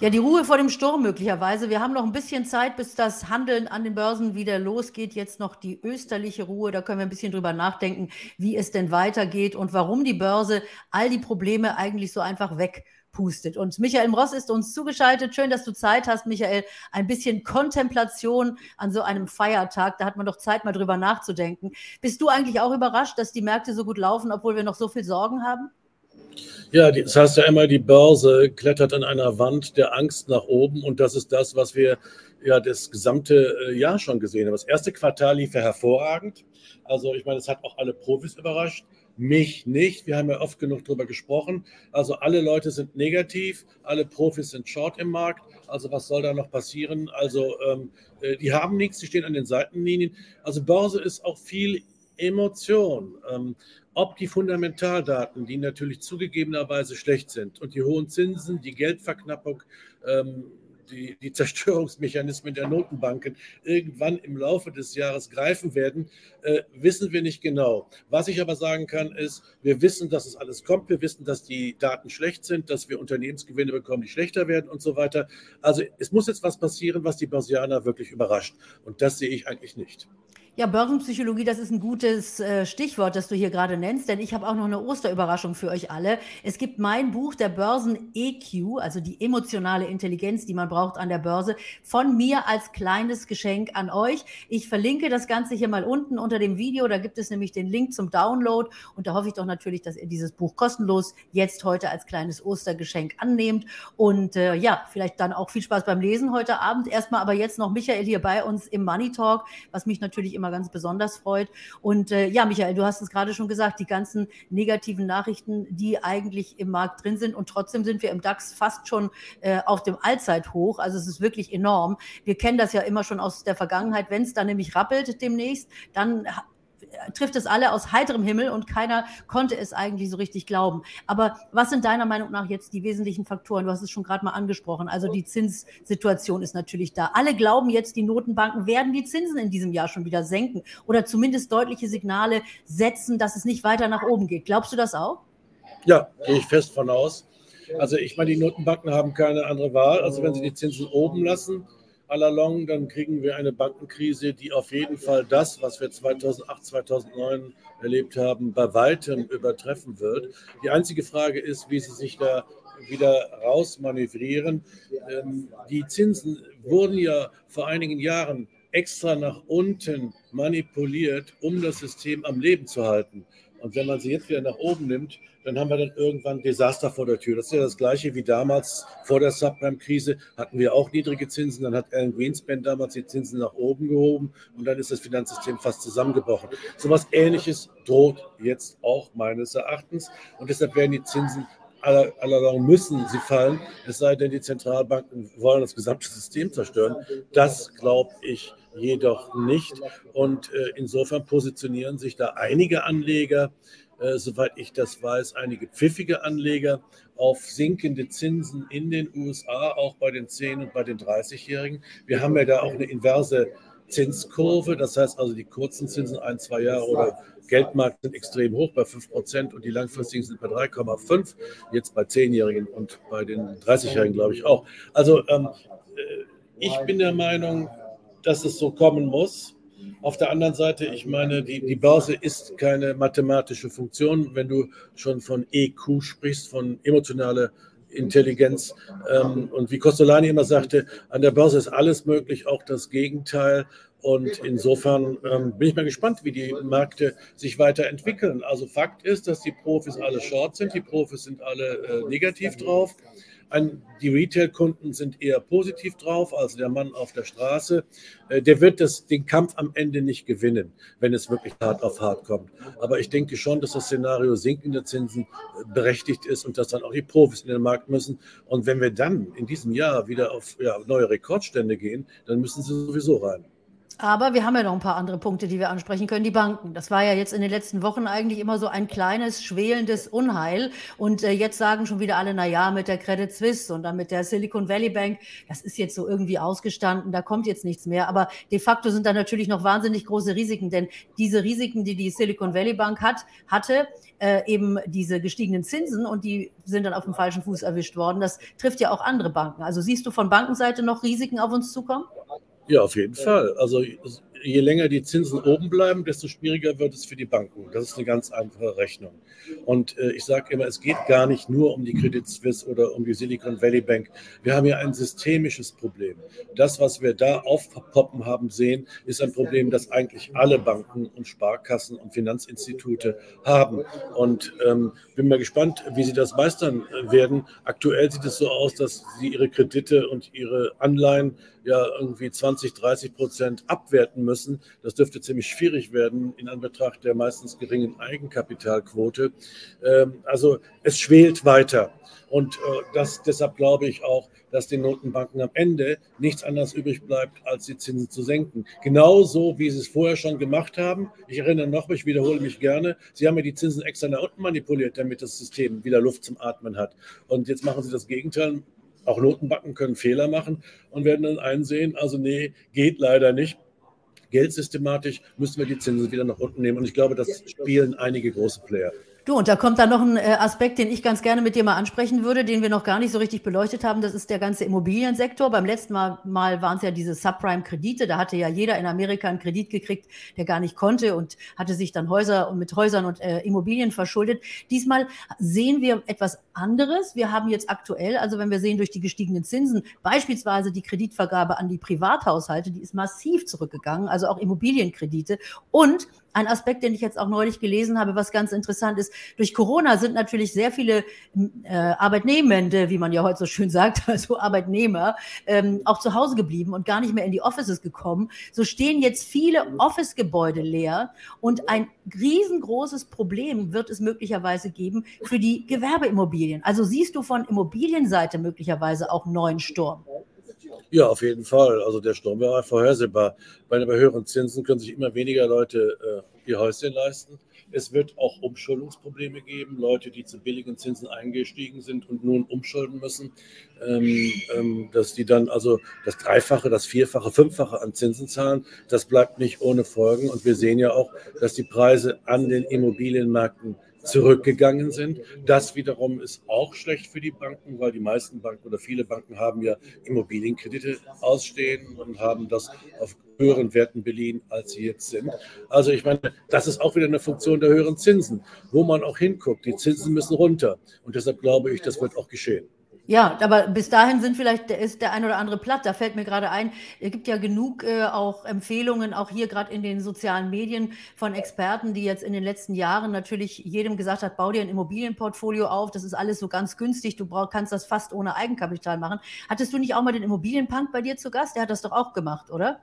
Ja, die Ruhe vor dem Sturm möglicherweise. Wir haben noch ein bisschen Zeit, bis das Handeln an den Börsen wieder losgeht. Jetzt noch die österliche Ruhe. Da können wir ein bisschen drüber nachdenken, wie es denn weitergeht und warum die Börse all die Probleme eigentlich so einfach wegpustet. Und Michael Ross ist uns zugeschaltet. Schön, dass du Zeit hast, Michael. Ein bisschen Kontemplation an so einem Feiertag. Da hat man doch Zeit, mal drüber nachzudenken. Bist du eigentlich auch überrascht, dass die Märkte so gut laufen, obwohl wir noch so viel Sorgen haben? Ja, das heißt ja immer, die Börse klettert an einer Wand der Angst nach oben und das ist das, was wir ja das gesamte äh, Jahr schon gesehen haben. Das erste Quartal lief ja hervorragend. Also ich meine, es hat auch alle Profis überrascht. Mich nicht. Wir haben ja oft genug darüber gesprochen. Also alle Leute sind negativ, alle Profis sind short im Markt. Also was soll da noch passieren? Also ähm, äh, die haben nichts, die stehen an den Seitenlinien. Also Börse ist auch viel Emotion. Ähm, ob die Fundamentaldaten, die natürlich zugegebenerweise schlecht sind, und die hohen Zinsen, die Geldverknappung, ähm, die, die, Zerstörungsmechanismen der Notenbanken irgendwann im Laufe des Jahres greifen werden, äh, wissen wir nicht genau. Was ich aber sagen kann, ist, wir wissen, dass es alles kommt. Wir wissen, dass die Daten schlecht sind, dass wir Unternehmensgewinne bekommen, die schlechter werden und so weiter. Also es muss jetzt was passieren, was die Börsianer wirklich überrascht. Und das sehe ich eigentlich nicht. Ja, Börsenpsychologie, das ist ein gutes äh, Stichwort, das du hier gerade nennst, denn ich habe auch noch eine Osterüberraschung für euch alle. Es gibt mein Buch, der Börsen-EQ, also die emotionale Intelligenz, die man braucht an der Börse, von mir als kleines Geschenk an euch. Ich verlinke das Ganze hier mal unten unter dem Video, da gibt es nämlich den Link zum Download und da hoffe ich doch natürlich, dass ihr dieses Buch kostenlos jetzt heute als kleines Ostergeschenk annehmt und äh, ja, vielleicht dann auch viel Spaß beim Lesen heute Abend. Erstmal aber jetzt noch Michael hier bei uns im Money Talk, was mich natürlich immer ganz besonders freut. Und äh, ja, Michael, du hast es gerade schon gesagt, die ganzen negativen Nachrichten, die eigentlich im Markt drin sind. Und trotzdem sind wir im DAX fast schon äh, auf dem Allzeithoch. Also es ist wirklich enorm. Wir kennen das ja immer schon aus der Vergangenheit. Wenn es dann nämlich rappelt demnächst, dann trifft es alle aus heiterem Himmel und keiner konnte es eigentlich so richtig glauben. Aber was sind deiner Meinung nach jetzt die wesentlichen Faktoren? Du hast es schon gerade mal angesprochen. Also die Zinssituation ist natürlich da. Alle glauben jetzt, die Notenbanken werden die Zinsen in diesem Jahr schon wieder senken oder zumindest deutliche Signale setzen, dass es nicht weiter nach oben geht. Glaubst du das auch? Ja, gehe ich fest von aus. Also ich meine, die Notenbanken haben keine andere Wahl. Also wenn sie die Zinsen oben lassen, allalong, dann kriegen wir eine Bankenkrise, die auf jeden Fall das, was wir 2008, 2009 erlebt haben, bei weitem übertreffen wird. Die einzige Frage ist, wie sie sich da wieder rausmanövrieren. Ähm, die Zinsen wurden ja vor einigen Jahren extra nach unten manipuliert, um das System am Leben zu halten. Und wenn man sie jetzt wieder nach oben nimmt, dann haben wir dann irgendwann Desaster vor der Tür. Das ist ja das Gleiche wie damals vor der Subprime-Krise. Hatten wir auch niedrige Zinsen. Dann hat Alan Greenspan damals die Zinsen nach oben gehoben und dann ist das Finanzsystem fast zusammengebrochen. So etwas Ähnliches droht jetzt auch meines Erachtens. Und deshalb werden die Zinsen aller, allerlang müssen sie fallen, es sei denn, die Zentralbanken wollen das gesamte System zerstören. Das glaube ich jedoch nicht. Und äh, insofern positionieren sich da einige Anleger äh, soweit ich das weiß, einige pfiffige Anleger auf sinkende Zinsen in den USA, auch bei den 10- und bei den 30-Jährigen. Wir haben ja da auch eine inverse Zinskurve, das heißt also die kurzen Zinsen, ein, zwei Jahre oder Geldmarkt sind extrem hoch bei 5 Prozent und die langfristigen sind bei 3,5, jetzt bei 10-Jährigen und bei den 30-Jährigen glaube ich auch. Also ähm, äh, ich bin der Meinung, dass es so kommen muss. Auf der anderen Seite, ich meine, die, die Börse ist keine mathematische Funktion. Wenn du schon von EQ sprichst, von emotionaler Intelligenz. Ähm, und wie Costolani immer sagte, an der Börse ist alles möglich, auch das Gegenteil. Und insofern ähm, bin ich mal gespannt, wie die Märkte sich weiterentwickeln. Also Fakt ist, dass die Profis alle short sind, die Profis sind alle äh, negativ drauf. Ein, die Retail-Kunden sind eher positiv drauf, also der Mann auf der Straße. Äh, der wird das, den Kampf am Ende nicht gewinnen, wenn es wirklich hart auf hart kommt. Aber ich denke schon, dass das Szenario sinkende Zinsen äh, berechtigt ist und dass dann auch die Profis in den Markt müssen. Und wenn wir dann in diesem Jahr wieder auf ja, neue Rekordstände gehen, dann müssen sie sowieso rein. Aber wir haben ja noch ein paar andere Punkte, die wir ansprechen können. Die Banken. Das war ja jetzt in den letzten Wochen eigentlich immer so ein kleines, schwelendes Unheil. Und äh, jetzt sagen schon wieder alle, na ja, mit der Credit Suisse und dann mit der Silicon Valley Bank, das ist jetzt so irgendwie ausgestanden, da kommt jetzt nichts mehr. Aber de facto sind da natürlich noch wahnsinnig große Risiken, denn diese Risiken, die die Silicon Valley Bank hat, hatte, äh, eben diese gestiegenen Zinsen und die sind dann auf dem falschen Fuß erwischt worden. Das trifft ja auch andere Banken. Also siehst du von Bankenseite noch Risiken auf uns zukommen? Ja, auf jeden Fall. Also je länger die Zinsen oben bleiben, desto schwieriger wird es für die Banken. Das ist eine ganz einfache Rechnung. Und äh, ich sage immer, es geht gar nicht nur um die Credit Suisse oder um die Silicon Valley Bank. Wir haben ja ein systemisches Problem. Das, was wir da aufpoppen haben sehen, ist ein Problem, das eigentlich alle Banken und Sparkassen und Finanzinstitute haben. Und ähm, bin mal gespannt, wie sie das meistern werden. Aktuell sieht es so aus, dass sie ihre Kredite und ihre Anleihen ja irgendwie 20, 30 Prozent abwerten müssen. Das dürfte ziemlich schwierig werden in Anbetracht der meistens geringen Eigenkapitalquote. Ähm, also es schwelt weiter. Und äh, das, deshalb glaube ich auch, dass den Notenbanken am Ende nichts anderes übrig bleibt, als die Zinsen zu senken. Genauso, wie sie es vorher schon gemacht haben. Ich erinnere noch, ich wiederhole mich gerne, sie haben ja die Zinsen extra nach unten manipuliert, damit das System wieder Luft zum Atmen hat. Und jetzt machen sie das Gegenteil. Auch Notenbanken können Fehler machen und werden dann einsehen, also nee, geht leider nicht. Geldsystematisch müssen wir die Zinsen wieder nach unten nehmen. Und ich glaube, das spielen einige große Player. Du, und da kommt dann noch ein äh, Aspekt, den ich ganz gerne mit dir mal ansprechen würde, den wir noch gar nicht so richtig beleuchtet haben. Das ist der ganze Immobiliensektor. Beim letzten Mal, mal waren es ja diese Subprime-Kredite. Da hatte ja jeder in Amerika einen Kredit gekriegt, der gar nicht konnte und hatte sich dann Häuser und mit Häusern und äh, Immobilien verschuldet. Diesmal sehen wir etwas anderes. Wir haben jetzt aktuell, also wenn wir sehen durch die gestiegenen Zinsen, beispielsweise die Kreditvergabe an die Privathaushalte, die ist massiv zurückgegangen, also auch Immobilienkredite. Und ein Aspekt, den ich jetzt auch neulich gelesen habe, was ganz interessant ist. Durch Corona sind natürlich sehr viele äh, Arbeitnehmende, wie man ja heute so schön sagt, also Arbeitnehmer, ähm, auch zu Hause geblieben und gar nicht mehr in die Offices gekommen. So stehen jetzt viele Office-Gebäude leer und ein riesengroßes Problem wird es möglicherweise geben für die Gewerbeimmobilien. Also siehst du von Immobilienseite möglicherweise auch neuen Sturm? Ja, auf jeden Fall. Also der Sturm war vorhersehbar. Bei, bei höheren Zinsen können sich immer weniger Leute äh, ihr Häuschen leisten. Es wird auch Umschuldungsprobleme geben, Leute, die zu billigen Zinsen eingestiegen sind und nun umschulden müssen, ähm, ähm, dass die dann also das Dreifache, das Vierfache, Fünffache an Zinsen zahlen. Das bleibt nicht ohne Folgen. Und wir sehen ja auch, dass die Preise an den Immobilienmärkten zurückgegangen sind. Das wiederum ist auch schlecht für die Banken, weil die meisten Banken oder viele Banken haben ja Immobilienkredite ausstehen und haben das auf höheren Werten beliehen, als sie jetzt sind. Also ich meine, das ist auch wieder eine Funktion der höheren Zinsen, wo man auch hinguckt. Die Zinsen müssen runter und deshalb glaube ich, das wird auch geschehen. Ja, aber bis dahin sind vielleicht ist der ein oder andere platt. Da fällt mir gerade ein, es gibt ja genug äh, auch Empfehlungen, auch hier gerade in den sozialen Medien von Experten, die jetzt in den letzten Jahren natürlich jedem gesagt hat, bau dir ein Immobilienportfolio auf, das ist alles so ganz günstig, du brauch, kannst das fast ohne Eigenkapital machen. Hattest du nicht auch mal den Immobilienpunk bei dir zu Gast? Der hat das doch auch gemacht, oder?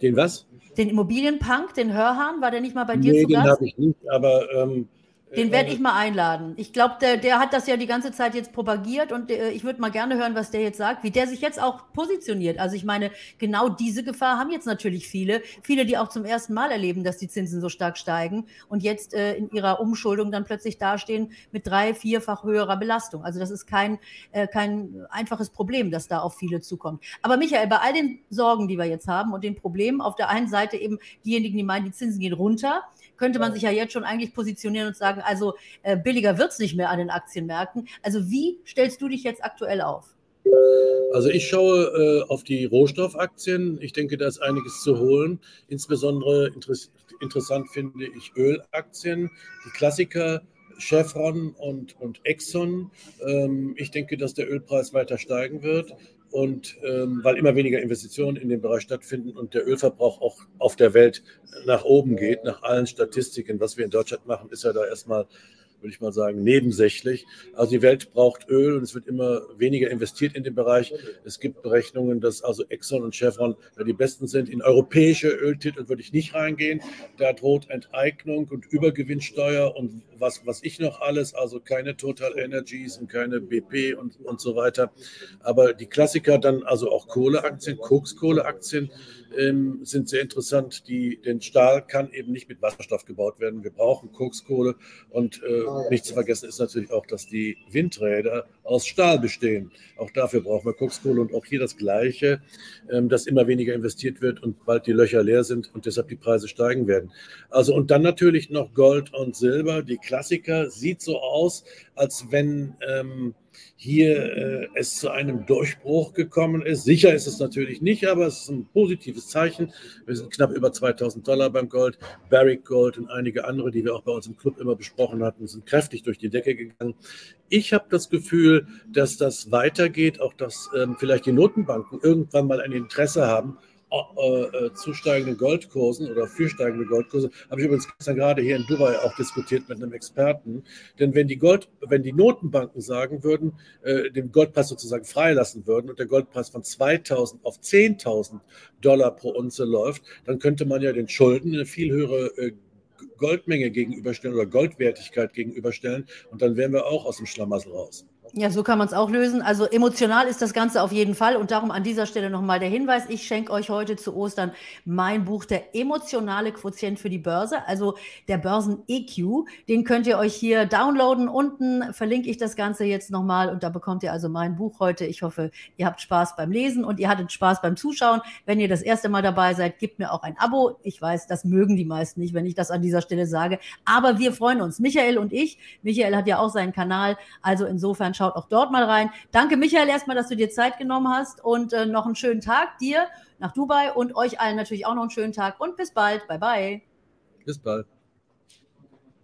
Den was? Den Immobilienpunk, den Hörhahn, war der nicht mal bei dir nee, zu Gast? den habe ich nicht, aber ähm, den werde ich mal einladen. Ich glaube, der, der hat das ja die ganze Zeit jetzt propagiert und äh, ich würde mal gerne hören, was der jetzt sagt, wie der sich jetzt auch positioniert. Also ich meine, genau diese Gefahr haben jetzt natürlich viele. Viele, die auch zum ersten Mal erleben, dass die Zinsen so stark steigen und jetzt äh, in ihrer Umschuldung dann plötzlich dastehen mit drei, vierfach höherer Belastung. Also das ist kein, äh, kein einfaches Problem, das da auf viele zukommt. Aber Michael, bei all den Sorgen, die wir jetzt haben und den Problemen, auf der einen Seite eben diejenigen, die meinen, die Zinsen gehen runter, könnte man sich ja jetzt schon eigentlich positionieren und sagen, also äh, billiger wird es nicht mehr an den Aktienmärkten. Also wie stellst du dich jetzt aktuell auf? Also ich schaue äh, auf die Rohstoffaktien. Ich denke, da ist einiges zu holen. Insbesondere interess interessant finde ich Ölaktien, die Klassiker. Chevron und, und Exxon. Ähm, ich denke, dass der Ölpreis weiter steigen wird und ähm, weil immer weniger Investitionen in dem Bereich stattfinden und der Ölverbrauch auch auf der Welt nach oben geht, nach allen Statistiken, was wir in Deutschland machen, ist ja da erstmal, würde ich mal sagen, nebensächlich. Also die Welt braucht Öl und es wird immer weniger investiert in den Bereich. Es gibt Berechnungen, dass also Exxon und Chevron die besten sind. In europäische Öltitel würde ich nicht reingehen. Da droht Enteignung und Übergewinnsteuer und was, was ich noch alles, also keine Total Energies und keine BP und, und so weiter. Aber die Klassiker dann, also auch Kohleaktien, Kokskohleaktien, ähm, sind sehr interessant. Die, den Stahl kann eben nicht mit Wasserstoff gebaut werden. Wir brauchen Kokskohle. Und äh, nicht zu vergessen ist natürlich auch, dass die Windräder aus Stahl bestehen. Auch dafür brauchen wir Kokskohle und auch hier das Gleiche, ähm, dass immer weniger investiert wird und bald die Löcher leer sind und deshalb die Preise steigen werden. Also und dann natürlich noch Gold und Silber. Die Klassiker sieht so aus, als wenn ähm, hier äh, es zu einem Durchbruch gekommen ist. Sicher ist es natürlich nicht, aber es ist ein positives Zeichen. Wir sind knapp über 2000 Dollar beim Gold. Barrick Gold und einige andere, die wir auch bei uns im Club immer besprochen hatten, sind kräftig durch die Decke gegangen. Ich habe das Gefühl, dass das weitergeht, auch dass ähm, vielleicht die Notenbanken irgendwann mal ein Interesse haben, äh, zu steigenden Goldkursen oder für steigende Goldkurse, habe ich übrigens gestern gerade hier in Dubai auch diskutiert mit einem Experten. Denn wenn die Gold, wenn die Notenbanken sagen würden, äh, den Goldpreis sozusagen freilassen würden und der Goldpreis von 2000 auf 10.000 Dollar pro Unze läuft, dann könnte man ja den Schulden eine viel höhere äh, Goldmenge gegenüberstellen oder Goldwertigkeit gegenüberstellen und dann wären wir auch aus dem Schlamassel raus. Ja, so kann man es auch lösen. Also emotional ist das Ganze auf jeden Fall. Und darum an dieser Stelle nochmal der Hinweis. Ich schenke euch heute zu Ostern mein Buch, der emotionale Quotient für die Börse, also der Börsen-EQ. Den könnt ihr euch hier downloaden. Unten verlinke ich das Ganze jetzt nochmal. Und da bekommt ihr also mein Buch heute. Ich hoffe, ihr habt Spaß beim Lesen und ihr hattet Spaß beim Zuschauen. Wenn ihr das erste Mal dabei seid, gebt mir auch ein Abo. Ich weiß, das mögen die meisten nicht, wenn ich das an dieser Stelle sage. Aber wir freuen uns. Michael und ich. Michael hat ja auch seinen Kanal. Also insofern schaut auch dort mal rein. Danke, Michael, erstmal, dass du dir Zeit genommen hast und äh, noch einen schönen Tag dir nach Dubai und euch allen natürlich auch noch einen schönen Tag und bis bald. Bye, bye. Bis bald.